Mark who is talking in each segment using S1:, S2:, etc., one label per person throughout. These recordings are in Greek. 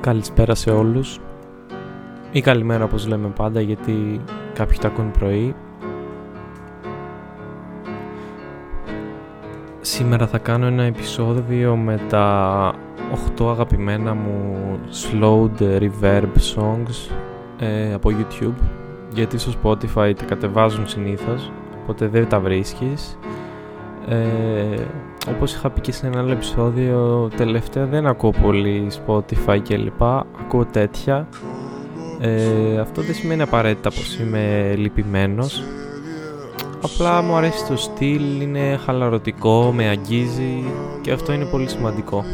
S1: Καλησπέρα σε όλους. Ή καλημέρα όπως λέμε πάντα γιατί κάποιοι τα ακούν πρωί. Σήμερα θα κάνω ένα επεισόδιο με τα 8 αγαπημένα μου slowed reverb songs ε, από YouTube. Γιατί στο Spotify τα κατεβάζουν συνήθως οπότε δεν τα βρίσκεις. Ε, όπως είχα πει και σε ένα άλλο επεισόδιο τελευταία δεν ακούω πολύ Spotify κλπ ακούω τέτοια. Ε, αυτό δεν σημαίνει απαραίτητα πως είμαι λυπημένος. Απλά μου αρέσει το στυλ είναι χαλαρωτικό, με αγγίζει και αυτό είναι πολύ σημαντικό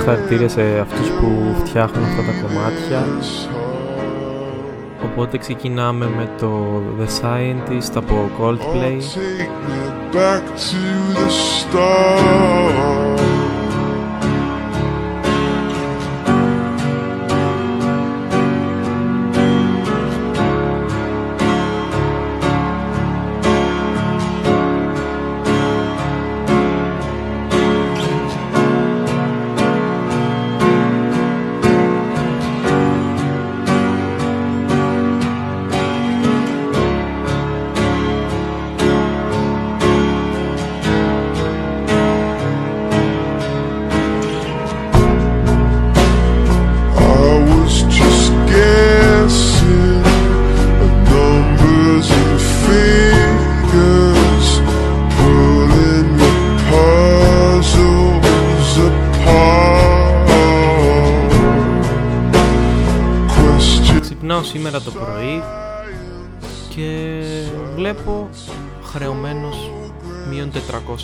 S1: συγχαρητήρια σε αυτούς που φτιάχνουν αυτά τα κομμάτια Οπότε ξεκινάμε με το The Scientist από Coldplay. Σήμερα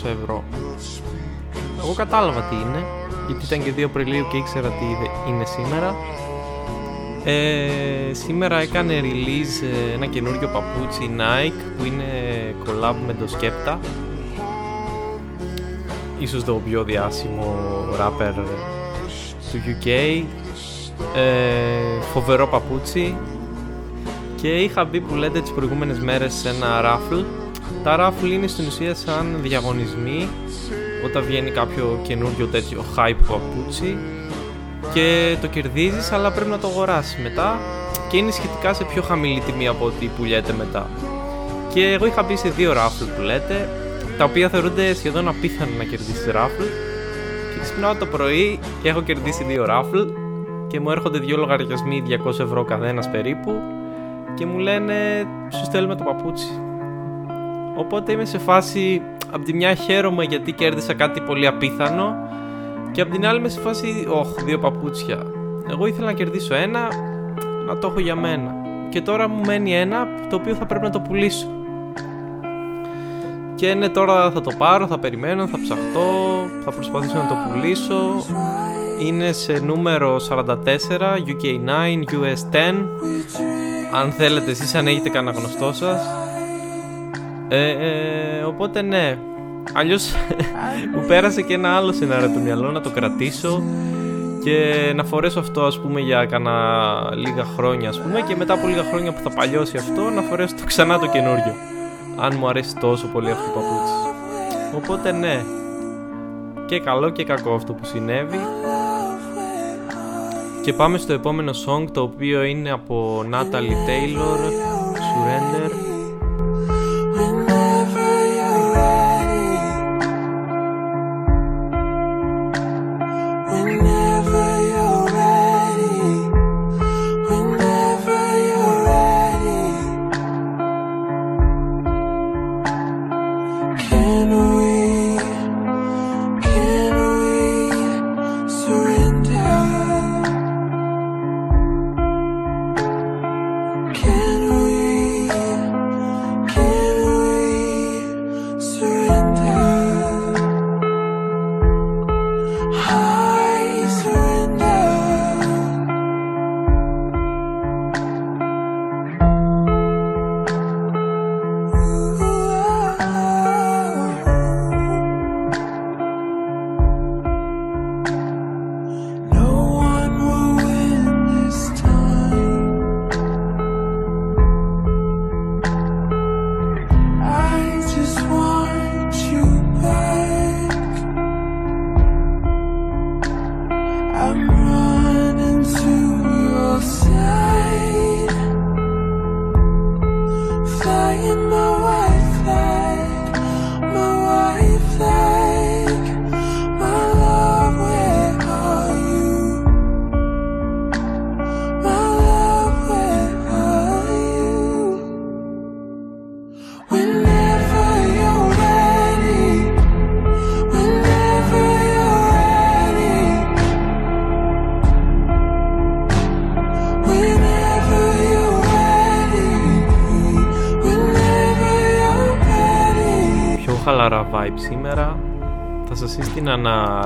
S1: ευρώ. Εγώ κατάλαβα τι είναι, γιατί ήταν και 2 Απριλίου και ήξερα τι είναι σήμερα. Ε, σήμερα έκανε release ε, ένα καινούριο παπούτσι Nike που είναι collab με το Skepta ίσως το πιο διάσημο rapper του UK ε, φοβερό παπούτσι και είχα μπει που λέτε τις προηγούμενες μέρες σε ένα raffle τα raffle είναι στην ουσία σαν διαγωνισμοί όταν βγαίνει κάποιο καινούριο τέτοιο hype παπούτσι και το κερδίζεις αλλά πρέπει να το αγοράσεις μετά και είναι σχετικά σε πιο χαμηλή τιμή από ό,τι πουλιέται μετά και εγώ είχα μπει σε δύο raffle που λέτε τα οποία θεωρούνται σχεδόν απίθανο να κερδίσεις raffle και ξυπνάω το πρωί και έχω κερδίσει δύο raffle και μου έρχονται δύο λογαριασμοί 200 ευρώ καθένας περίπου και μου λένε σου στέλνουμε το παπούτσι. Οπότε είμαι σε φάση, από τη μια χαίρομαι γιατί κέρδισα κάτι πολύ απίθανο και από την άλλη είμαι σε φάση, όχ, δύο παπούτσια. Εγώ ήθελα να κερδίσω ένα, να το έχω για μένα. Και τώρα μου μένει ένα το οποίο θα πρέπει να το πουλήσω. Και ναι, τώρα θα το πάρω, θα περιμένω, θα ψαχτώ, θα προσπαθήσω να το πουλήσω. Είναι σε νούμερο 44, UK9, US10 αν θέλετε εσείς αν έχετε κανένα γνωστό σας ε, ε, οπότε ναι αλλιώς μου πέρασε και ένα άλλο σενάριο του μυαλό να το κρατήσω και να φορέσω αυτό ας πούμε για κάνα λίγα χρόνια ας πούμε και μετά από λίγα χρόνια που θα παλιώσει αυτό να φορέσω το ξανά το καινούριο αν μου αρέσει τόσο πολύ αυτό το παπούτσι
S2: Οπότε ναι, και καλό και κακό αυτό που συνέβη. Και πάμε στο επόμενο song το οποίο είναι από Natalie Taylor, Surrender.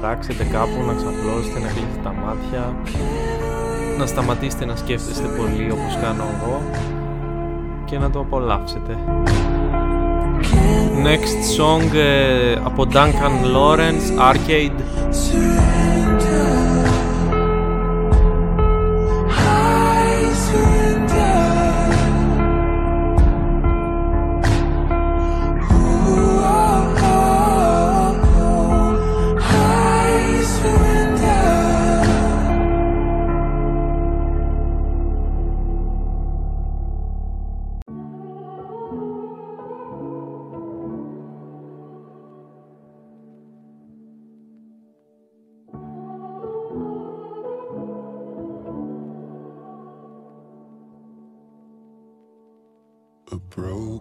S2: Σύστηνα να ράξετε κάπου, να ξαπλώσετε, να κλείσετε τα μάτια να σταματήσετε να σκέφτεστε πολύ όπως κάνω εγώ και να το απολαύσετε. Next song ε, από Duncan Lawrence, Arcade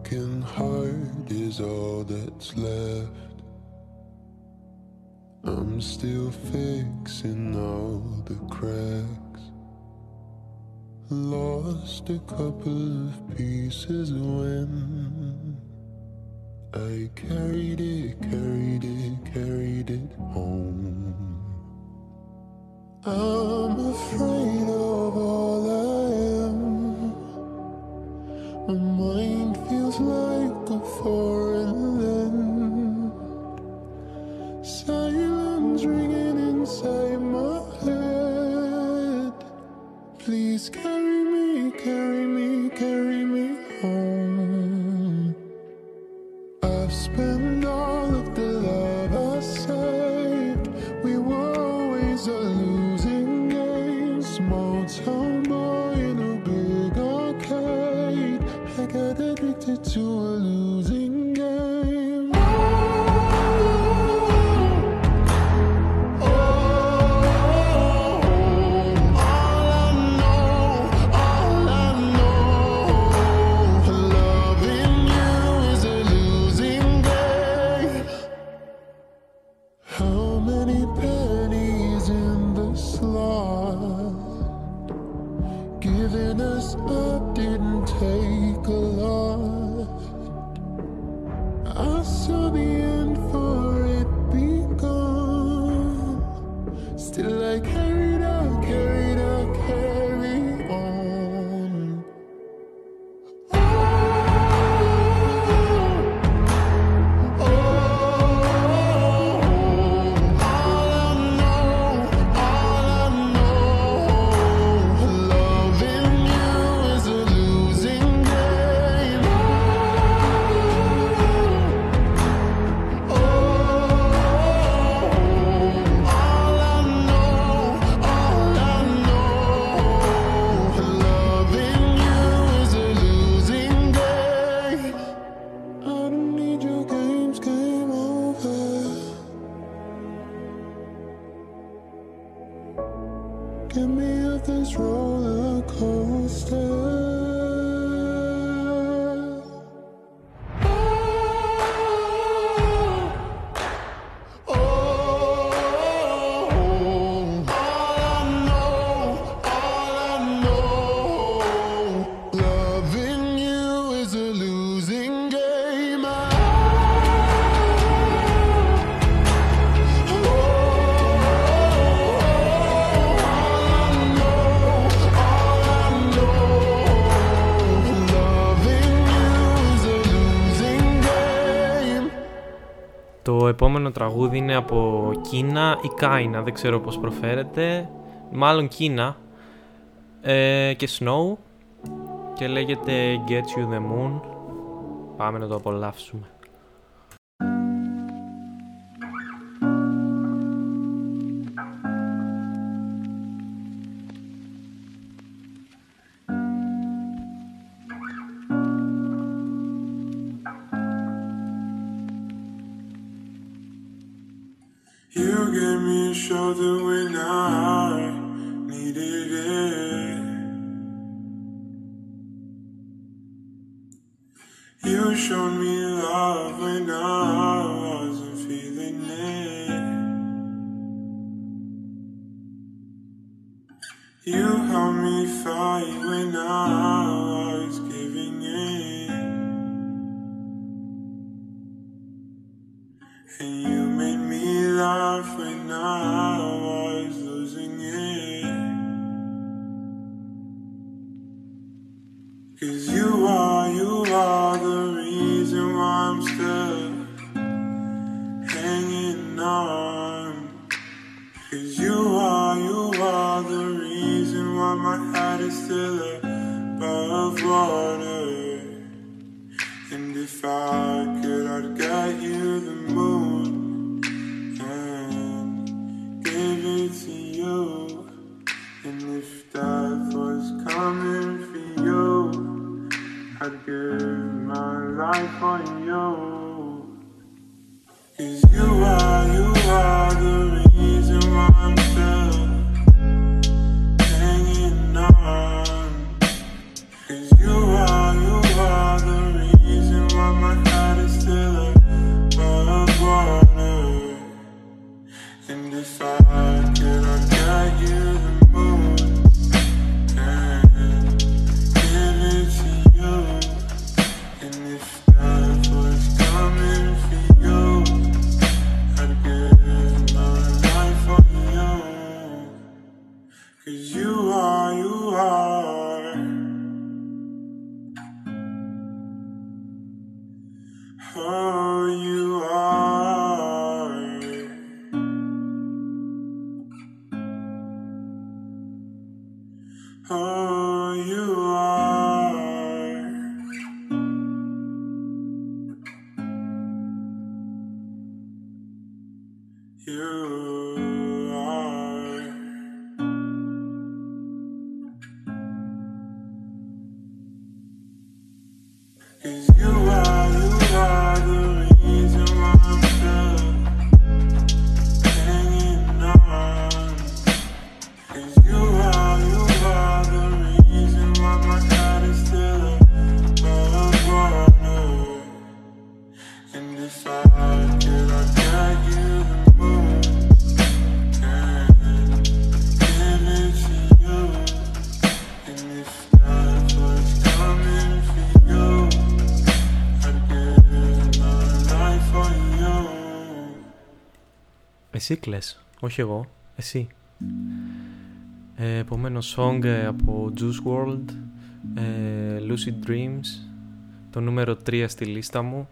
S3: broken heart is all that's left. I'm still fixing all the cracks. Lost a couple of pieces when I carried it, carried it, carried it home. I'm afraid of all I my
S4: mind feels like a foreign land. Silence ringing inside my head. Please carry. Επόμενο τραγούδι είναι από Κίνα ή Κάινα, δεν ξέρω πώς προφέρεται. Μάλλον Κίνα. Ε, και Snow. Και λέγεται Get You The Moon. Πάμε να το απολαύσουμε. You helped me fight when I was. you. Cause you are. you. Εσύ κλαις, όχι εγώ, εσύ. Ε, επόμενο song ε, από Juice WRLD, ε, Lucid Dreams, το νούμερο 3 στη λίστα μου.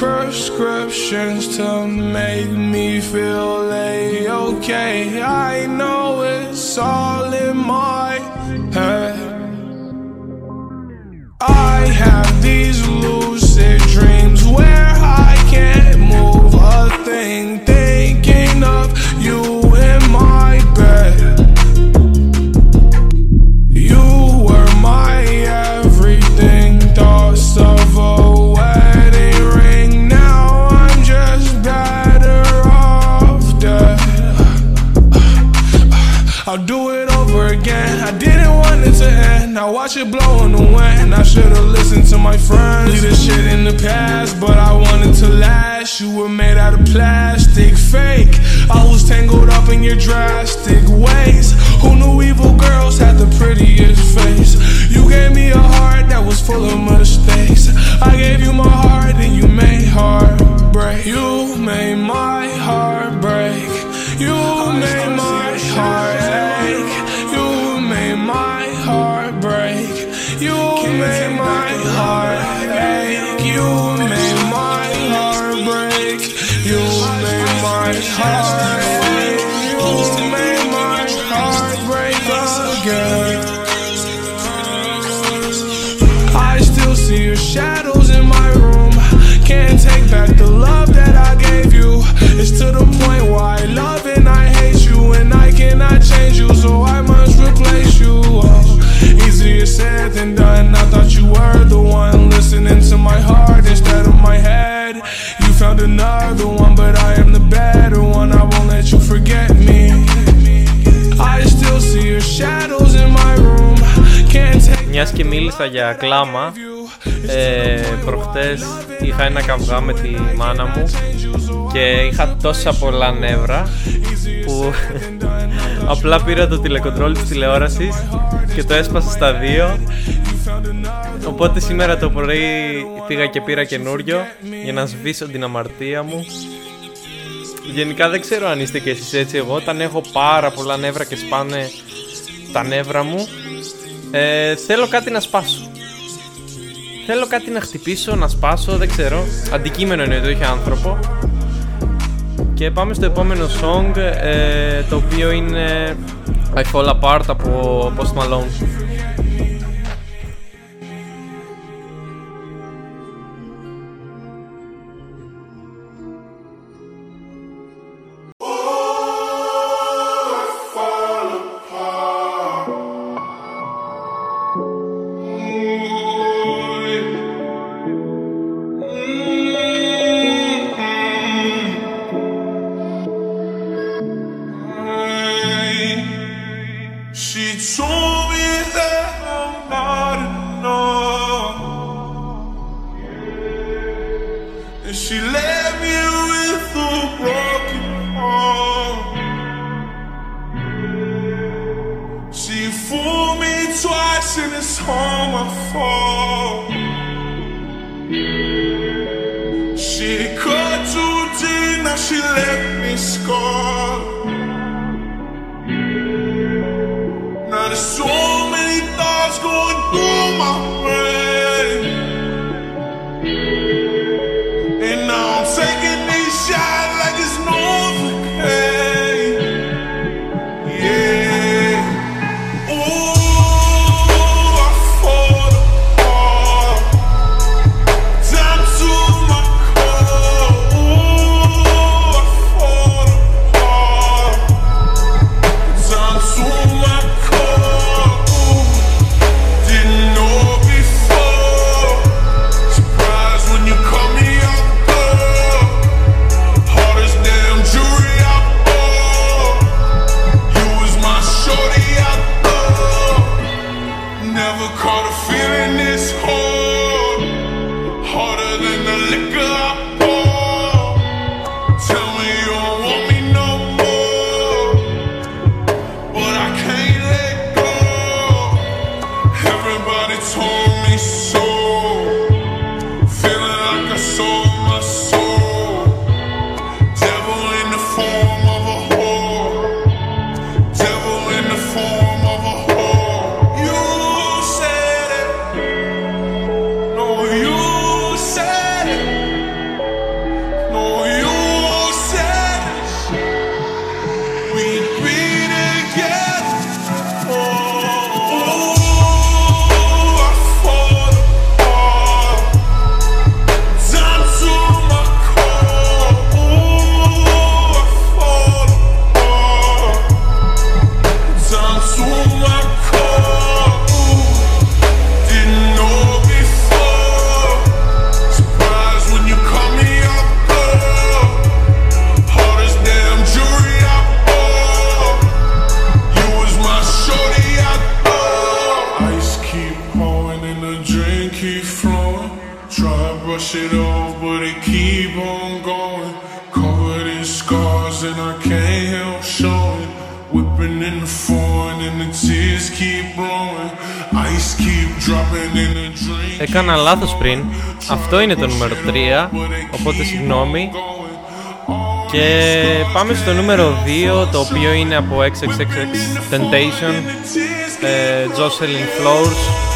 S4: Prescriptions to make me feel a-okay. I know it's all in my head. I have these my friends. Leave this shit in the past, but I wanted to last. You were made out of plastic, fake. I was tangled up in your drastic ways. Who knew evil girls had the prettiest face? You gave me a heart that was full of mistakes. I gave you my heart
S1: Μιας και μίλησα για κλάμα, ε, προχτές είχα ένα καυγά με τη μάνα μου και είχα τόσα πολλά νεύρα που απλά πήρα το τηλεκοντρόλ της τηλεόρασης και το έσπασα στα δύο. Οπότε σήμερα το πρωί πήγα και πήρα καινούριο για να σβήσω την αμαρτία μου. Γενικά δεν ξέρω αν είστε και εσείς έτσι. Εγώ όταν έχω πάρα πολλά νεύρα και σπάνε τα νεύρα μου ε, θέλω κάτι να σπάσω Θέλω κάτι να χτυπήσω, να σπάσω, δεν ξέρω. Αντικείμενο είναι το είχε άνθρωπο. Και πάμε στο επόμενο song, ε, το οποίο είναι I Fall Apart από Post Malone. Έκανα λάθος πριν. Αυτό είναι το νούμερο 3, οπότε συγγνώμη. Και πάμε στο νούμερο 2, το οποίο είναι από XXXX Temptation, ε, Jocelyn Flowers.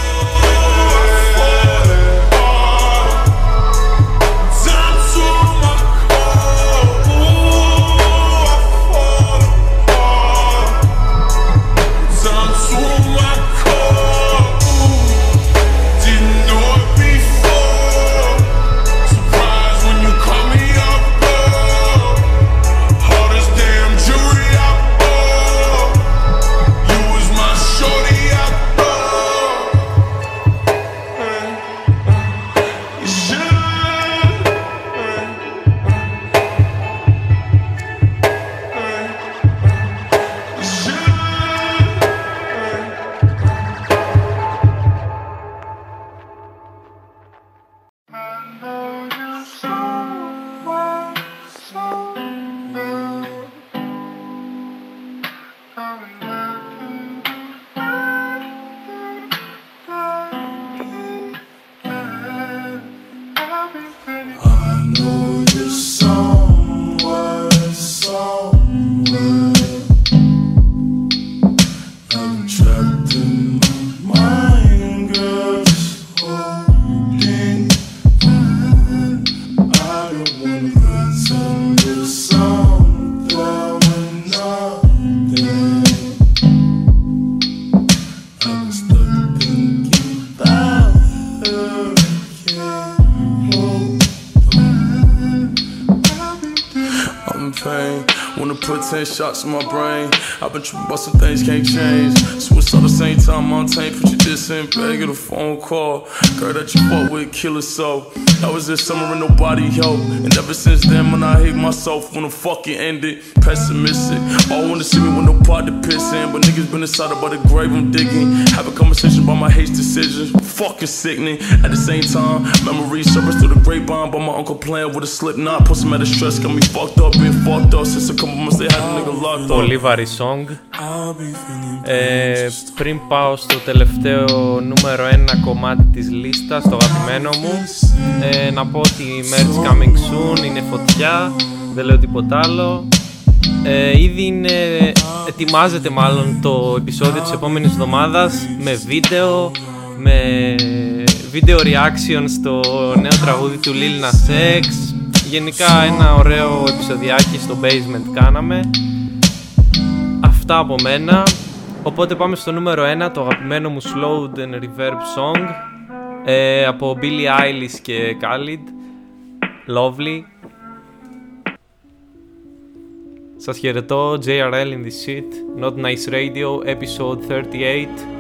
S5: Shots in my brain. I've been tripping about some things can't change. Switch all the same time, Montaigne, put your diss in, bag of a phone call. Girl that you fought with, kill it so. That was this summer and nobody help. And ever since then, when I hate myself, when the fuck it ended, pessimistic. All wanna see me with no part to piss in. But niggas been inside about the grave I'm digging. Have a conversation about my hate decisions. Fucking sickening. At the same time, memories surface through the grapevine. But my uncle playing with a slip knot. Put some out of stress, got me fucked up, been fucked up since a couple months they had a nigga locked up.
S1: Πολύ βαρύ song. Ε, πριν πάω στο τελευταίο νούμερο ένα κομμάτι της λίστας, το αγαπημένο μου, ε, να πω ότι η merch coming soon είναι φωτιά, δεν λέω τίποτα άλλο. Ε, ήδη είναι, ετοιμάζεται μάλλον το επεισόδιο της επόμενης εβδομάδας με βίντεο, με βίντεο reaction στο νέο τραγούδι του Lil Nas X. Γενικά ένα ωραίο επεισοδιάκι στο basement κάναμε. Αυτά από μένα. Οπότε πάμε στο νούμερο 1, το αγαπημένο μου Slowed and Reverb Song ε, από Billie Eilish και Khalid. Lovely. Σας χαιρετώ, JRL in the shit, Not Nice Radio, episode 38.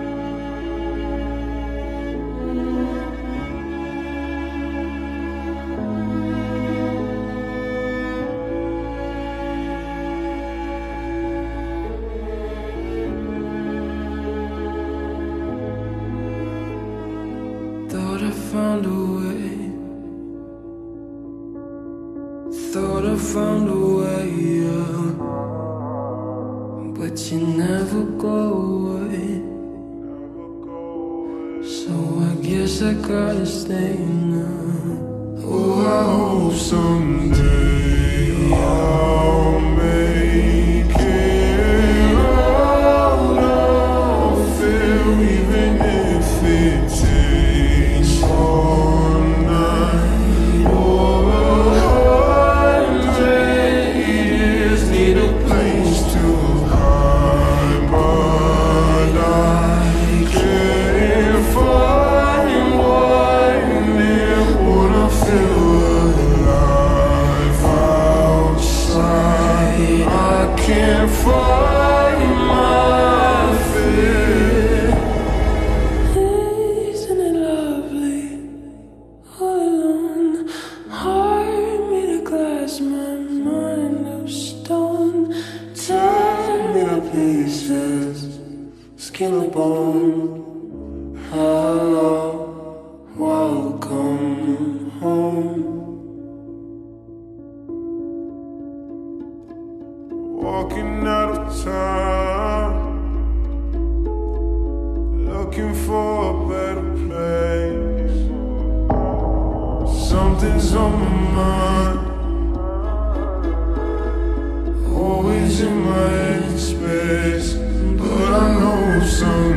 S4: some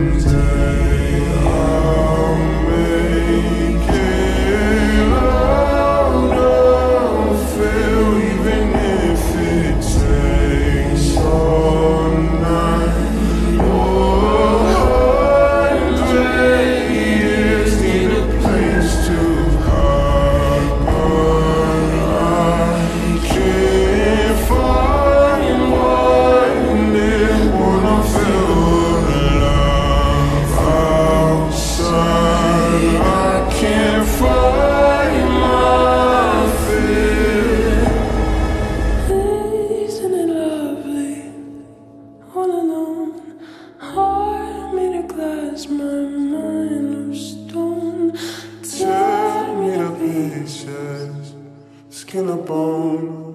S6: skin a bone.